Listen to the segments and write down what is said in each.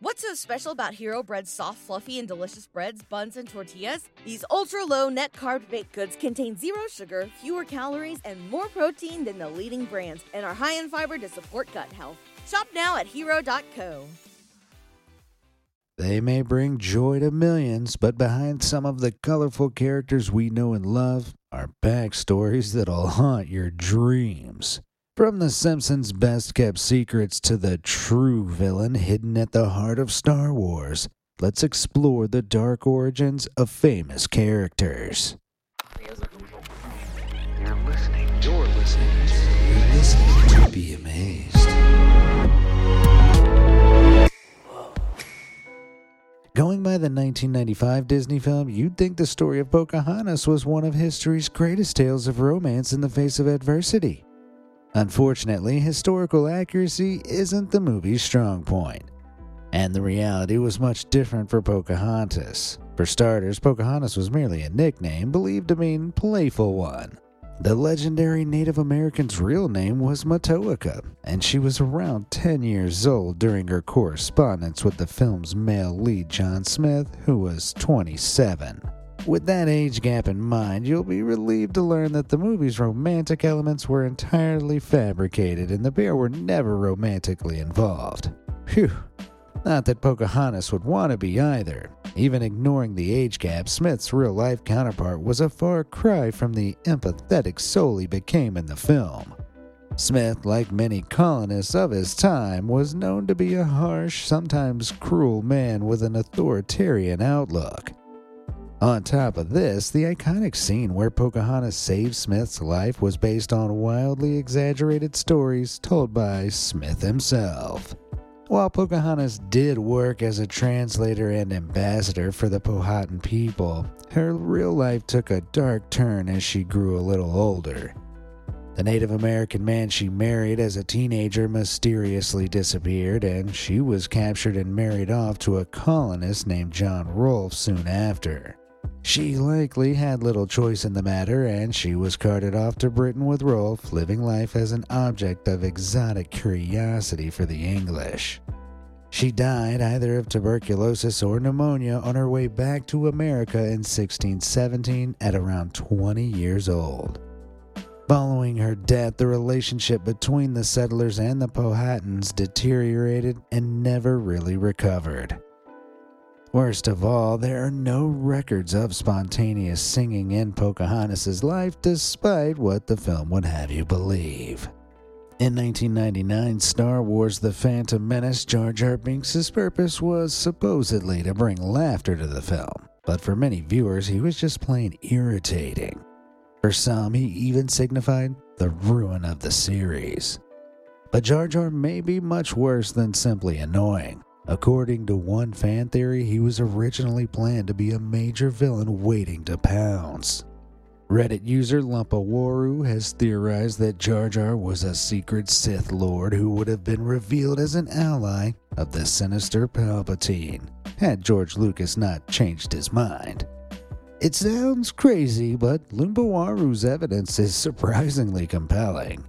What's so special about Hero Bread's soft, fluffy, and delicious breads, buns, and tortillas? These ultra low net carb baked goods contain zero sugar, fewer calories, and more protein than the leading brands, and are high in fiber to support gut health. Shop now at hero.co. They may bring joy to millions, but behind some of the colorful characters we know and love are backstories that'll haunt your dreams. From The Simpsons' best kept secrets to the true villain hidden at the heart of Star Wars, let's explore the dark origins of famous characters. You're listening. You're listening You're listening to Be Amazed. Going by the 1995 Disney film, you'd think the story of Pocahontas was one of history's greatest tales of romance in the face of adversity. Unfortunately, historical accuracy isn't the movie's strong point, and the reality was much different for Pocahontas. For starters, Pocahontas was merely a nickname believed to mean playful one. The legendary Native American's real name was Matoaka, and she was around 10 years old during her correspondence with the film's male lead John Smith, who was 27. With that age gap in mind, you'll be relieved to learn that the movie's romantic elements were entirely fabricated and the pair were never romantically involved. Phew. Not that Pocahontas would want to be either. Even ignoring the age gap, Smith's real life counterpart was a far cry from the empathetic soul he became in the film. Smith, like many colonists of his time, was known to be a harsh, sometimes cruel man with an authoritarian outlook. On top of this, the iconic scene where Pocahontas saves Smith's life was based on wildly exaggerated stories told by Smith himself. While Pocahontas did work as a translator and ambassador for the Powhatan people, her real life took a dark turn as she grew a little older. The Native American man she married as a teenager mysteriously disappeared, and she was captured and married off to a colonist named John Rolfe soon after. She likely had little choice in the matter, and she was carted off to Britain with Rolfe, living life as an object of exotic curiosity for the English. She died either of tuberculosis or pneumonia on her way back to America in 1617 at around 20 years old. Following her death, the relationship between the settlers and the Powhatans deteriorated and never really recovered. Worst of all, there are no records of spontaneous singing in Pocahontas' life, despite what the film would have you believe. In 1999, Star Wars The Phantom Menace, Jar Jar Binks' purpose was supposedly to bring laughter to the film, but for many viewers, he was just plain irritating. For some, he even signified the ruin of the series. But Jar Jar may be much worse than simply annoying. According to one fan theory, he was originally planned to be a major villain waiting to pounce. Reddit user Lumpawarroo has theorized that Jar Jar was a secret Sith Lord who would have been revealed as an ally of the sinister Palpatine, had George Lucas not changed his mind. It sounds crazy, but Lumpawarroo's evidence is surprisingly compelling.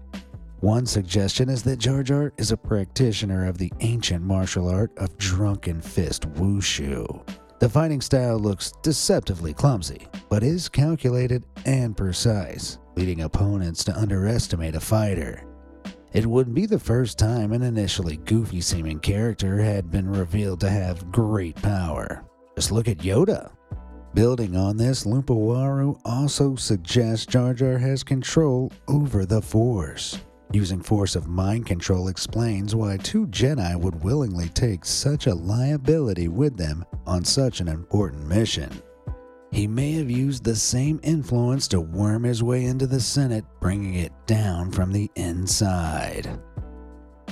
One suggestion is that Jar Jar is a practitioner of the ancient martial art of drunken fist wushu. The fighting style looks deceptively clumsy, but is calculated and precise, leading opponents to underestimate a fighter. It wouldn't be the first time an initially goofy seeming character had been revealed to have great power. Just look at Yoda. Building on this, Lumpawarroo also suggests Jar Jar has control over the Force. Using force of mind control explains why two Jedi would willingly take such a liability with them on such an important mission. He may have used the same influence to worm his way into the Senate, bringing it down from the inside.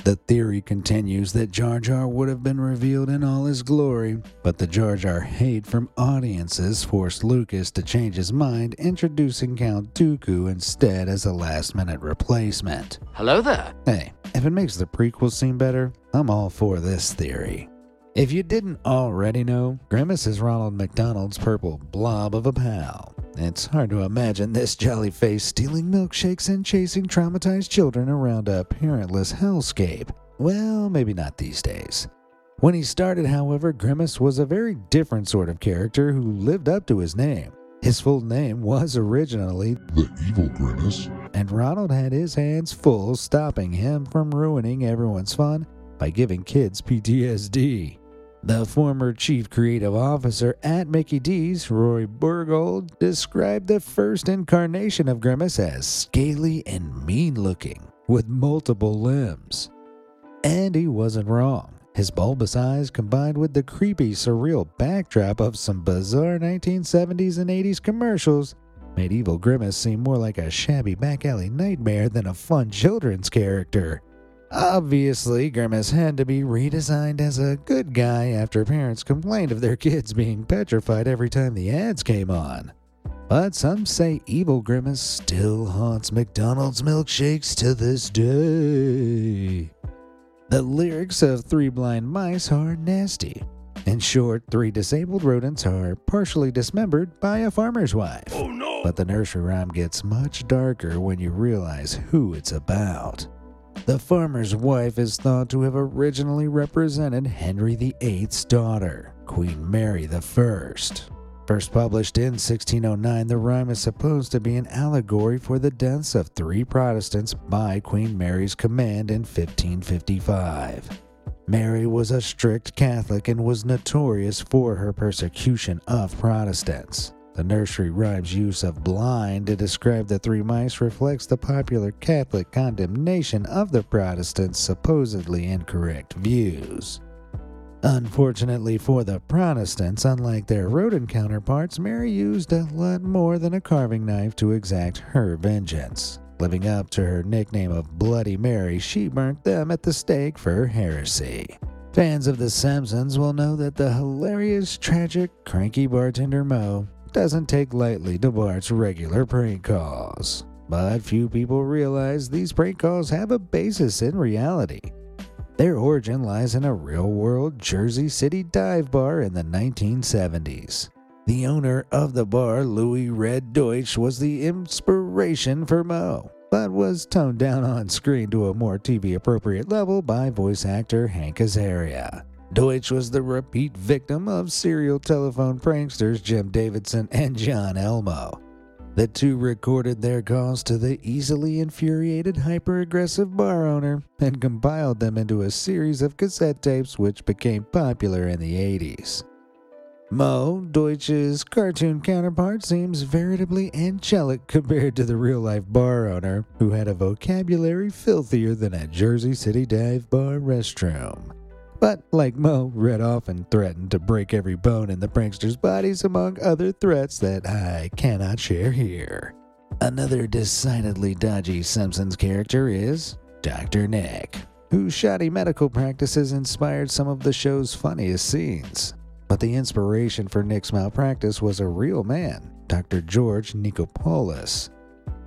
The theory continues that Jar Jar would have been revealed in all his glory, but the Jar Jar hate from audiences forced Lucas to change his mind, introducing Count Dooku instead as a last minute replacement. Hello there. Hey, if it makes the prequels seem better, I'm all for this theory. If you didn't already know, Grimace is Ronald McDonald's purple blob of a pal. It's hard to imagine this jolly face stealing milkshakes and chasing traumatized children around a parentless hellscape. Well, maybe not these days. When he started, however, Grimace was a very different sort of character who lived up to his name. His full name was originally The Evil Grimace. and Ronald had his hands full stopping him from ruining everyone's fun by giving kids PTSD. The former chief creative officer at Mickey D's, Roy Bergold, described the first incarnation of Grimace as scaly and mean looking, with multiple limbs. And he wasn't wrong. His bulbous eyes, combined with the creepy, surreal backdrop of some bizarre 1970s and 80s commercials, made Evil Grimace seem more like a shabby back alley nightmare than a fun children's character. Obviously, Grimace had to be redesigned as a good guy after parents complained of their kids being petrified every time the ads came on. But some say Evil Grimace still haunts McDonald's milkshakes to this day. The lyrics of Three Blind Mice are nasty. In short, three disabled rodents are partially dismembered by a farmer's wife. Oh no! But the nursery rhyme gets much darker when you realize who it's about. The farmer's wife is thought to have originally represented Henry VIII's daughter, Queen Mary I. First published in 1609, the rhyme is supposed to be an allegory for the deaths of three Protestants by Queen Mary's command in 1555. Mary was a strict Catholic and was notorious for her persecution of Protestants. The nursery rhyme's use of blind to describe the three mice reflects the popular Catholic condemnation of the Protestants' supposedly incorrect views. Unfortunately for the Protestants, unlike their rodent counterparts, Mary used a lot more than a carving knife to exact her vengeance. Living up to her nickname of Bloody Mary, she burnt them at the stake for heresy. Fans of The Simpsons will know that the hilarious, tragic, cranky bartender Moe doesn't take lightly to Bart's regular prank calls. But few people realize these prank calls have a basis in reality. Their origin lies in a real world Jersey City dive bar in the 1970s. The owner of the bar, Louis Red Deutsch, was the inspiration for Moe, but was toned down on screen to a more TV appropriate level by voice actor Hank Azaria. Deutsch was the repeat victim of serial telephone pranksters Jim Davidson and John Elmo. The two recorded their calls to the easily infuriated, hyper aggressive bar owner and compiled them into a series of cassette tapes which became popular in the 80s. Moe, Deutsch's cartoon counterpart, seems veritably angelic compared to the real life bar owner, who had a vocabulary filthier than a Jersey City dive bar restroom. But like Moe, Red often threatened to break every bone in the pranksters' bodies, among other threats that I cannot share here. Another decidedly dodgy Simpsons character is Dr. Nick, whose shoddy medical practices inspired some of the show's funniest scenes. But the inspiration for Nick's malpractice was a real man, Dr. George Nichopoulos.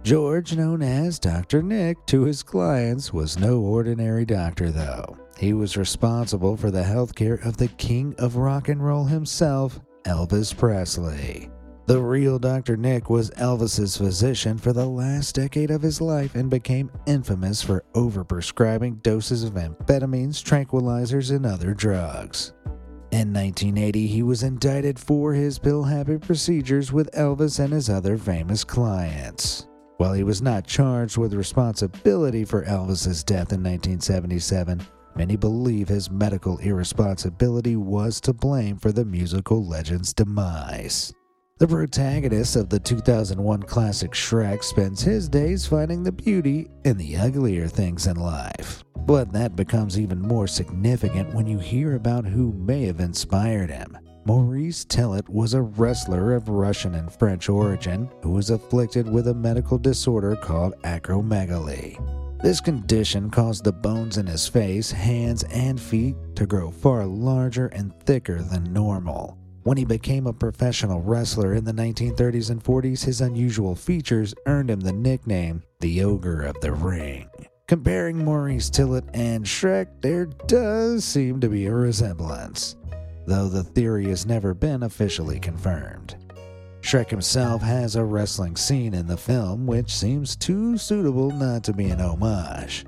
George, known as Dr. Nick to his clients, was no ordinary doctor, though. He was responsible for the health care of the king of rock and roll himself, Elvis Presley. The real Dr. Nick was Elvis's physician for the last decade of his life and became infamous for overprescribing doses of amphetamines, tranquilizers, and other drugs. In 1980, he was indicted for his pill habit procedures with Elvis and his other famous clients. While he was not charged with responsibility for Elvis's death in 1977, many believe his medical irresponsibility was to blame for the musical legend's demise. The protagonist of the 2001 classic Shrek spends his days finding the beauty in the uglier things in life. But that becomes even more significant when you hear about who may have inspired him. Maurice Tillet was a wrestler of Russian and French origin who was afflicted with a medical disorder called acromegaly. This condition caused the bones in his face, hands, and feet to grow far larger and thicker than normal. When he became a professional wrestler in the 1930s and 40s, his unusual features earned him the nickname the Ogre of the Ring. Comparing Maurice Tillet and Shrek, there does seem to be a resemblance, though the theory has never been officially confirmed. Shrek himself has a wrestling scene in the film, which seems too suitable not to be an homage.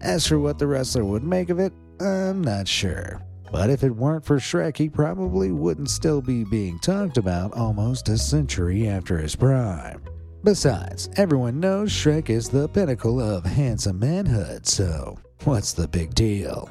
As for what the wrestler would make of it, I'm not sure. But if it weren't for Shrek, he probably wouldn't still be being talked about almost a century after his prime. Besides, everyone knows Shrek is the pinnacle of handsome manhood, so what's the big deal?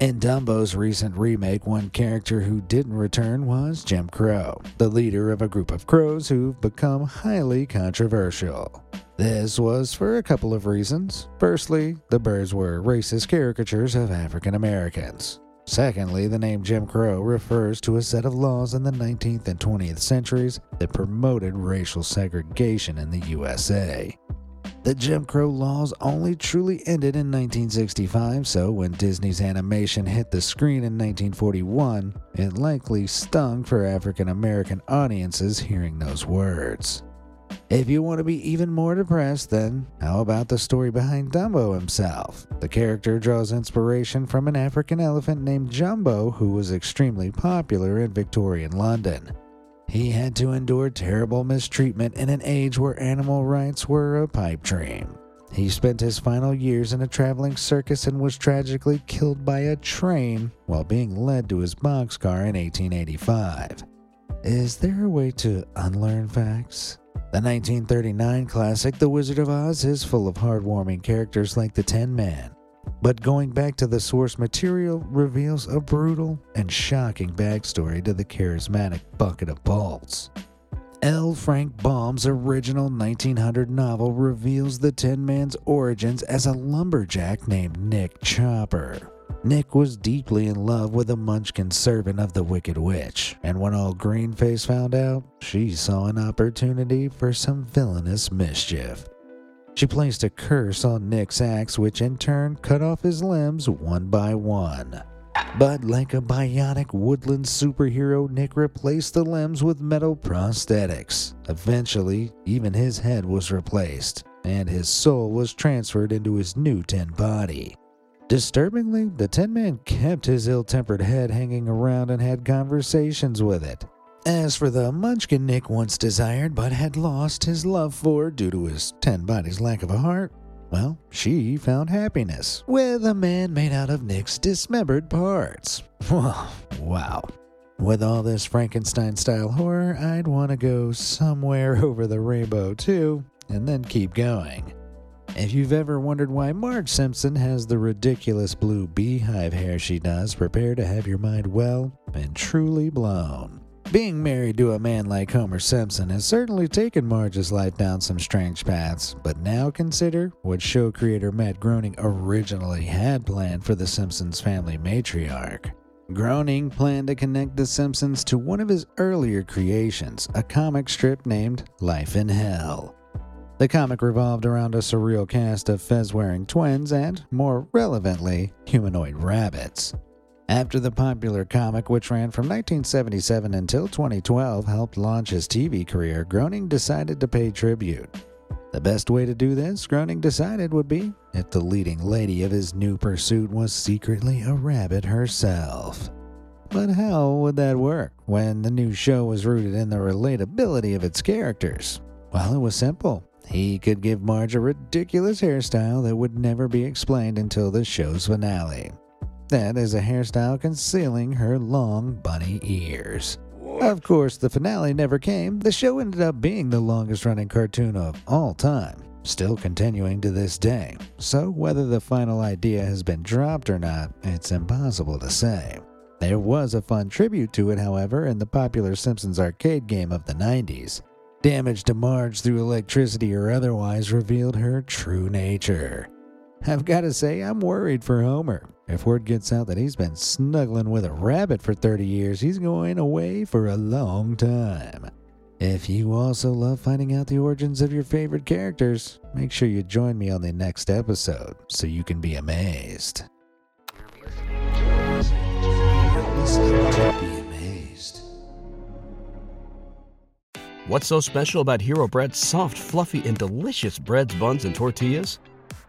In Dumbo's recent remake, one character who didn't return was Jim Crow, the leader of a group of crows who've become highly controversial. This was for a couple of reasons. Firstly, the birds were racist caricatures of African Americans. Secondly, the name Jim Crow refers to a set of laws in the 19th and 20th centuries that promoted racial segregation in the USA. The Jim Crow laws only truly ended in 1965, so when Disney's animation hit the screen in 1941, it likely stung for African American audiences hearing those words. If you want to be even more depressed, then how about the story behind Dumbo himself? The character draws inspiration from an African elephant named Jumbo who was extremely popular in Victorian London. He had to endure terrible mistreatment in an age where animal rights were a pipe dream. He spent his final years in a traveling circus and was tragically killed by a train while being led to his boxcar in 1885. Is there a way to unlearn facts? The 1939 classic The Wizard of Oz is full of heartwarming characters like the Tin Man. But going back to the source material reveals a brutal and shocking backstory to the charismatic Bucket of Bolts. L. Frank Baum's original 1900 novel reveals the Tin Man's origins as a lumberjack named Nick Chopper. Nick was deeply in love with a munchkin servant of the Wicked Witch, and when old Greenface found out, she saw an opportunity for some villainous mischief. She placed a curse on Nick's axe, which in turn cut off his limbs one by one. But like a bionic woodland superhero, Nick replaced the limbs with metal prosthetics. Eventually, even his head was replaced, and his soul was transferred into his new tin body. Disturbingly, the Tin Man kept his ill tempered head hanging around and had conversations with it. As for the munchkin Nick once desired but had lost his love for due to his ten body's lack of a heart, well, she found happiness with a man made out of Nick's dismembered parts. wow. With all this Frankenstein style horror, I'd want to go somewhere over the rainbow too, and then keep going. If you've ever wondered why Marge Simpson has the ridiculous blue beehive hair she does, prepare to have your mind well and truly blown. Being married to a man like Homer Simpson has certainly taken Marge's life down some strange paths, but now consider what show creator Matt Groening originally had planned for the Simpsons family matriarch. Groening planned to connect The Simpsons to one of his earlier creations, a comic strip named Life in Hell. The comic revolved around a surreal cast of fez wearing twins and, more relevantly, humanoid rabbits. After the popular comic, which ran from 1977 until 2012, helped launch his TV career, Groening decided to pay tribute. The best way to do this, Groening decided, would be if the leading lady of his new pursuit was secretly a rabbit herself. But how would that work when the new show was rooted in the relatability of its characters? Well, it was simple. He could give Marge a ridiculous hairstyle that would never be explained until the show's finale. That is a hairstyle concealing her long bunny ears. Of course, the finale never came. The show ended up being the longest running cartoon of all time, still continuing to this day. So, whether the final idea has been dropped or not, it's impossible to say. There was a fun tribute to it, however, in the popular Simpsons arcade game of the 90s. Damage to Marge through electricity or otherwise revealed her true nature. I've got to say, I'm worried for Homer. If word gets out that he's been snuggling with a rabbit for 30 years, he's going away for a long time. If you also love finding out the origins of your favorite characters, make sure you join me on the next episode so you can be amazed. Be amazed. What's so special about Hero Bread's soft, fluffy, and delicious breads, buns, and tortillas?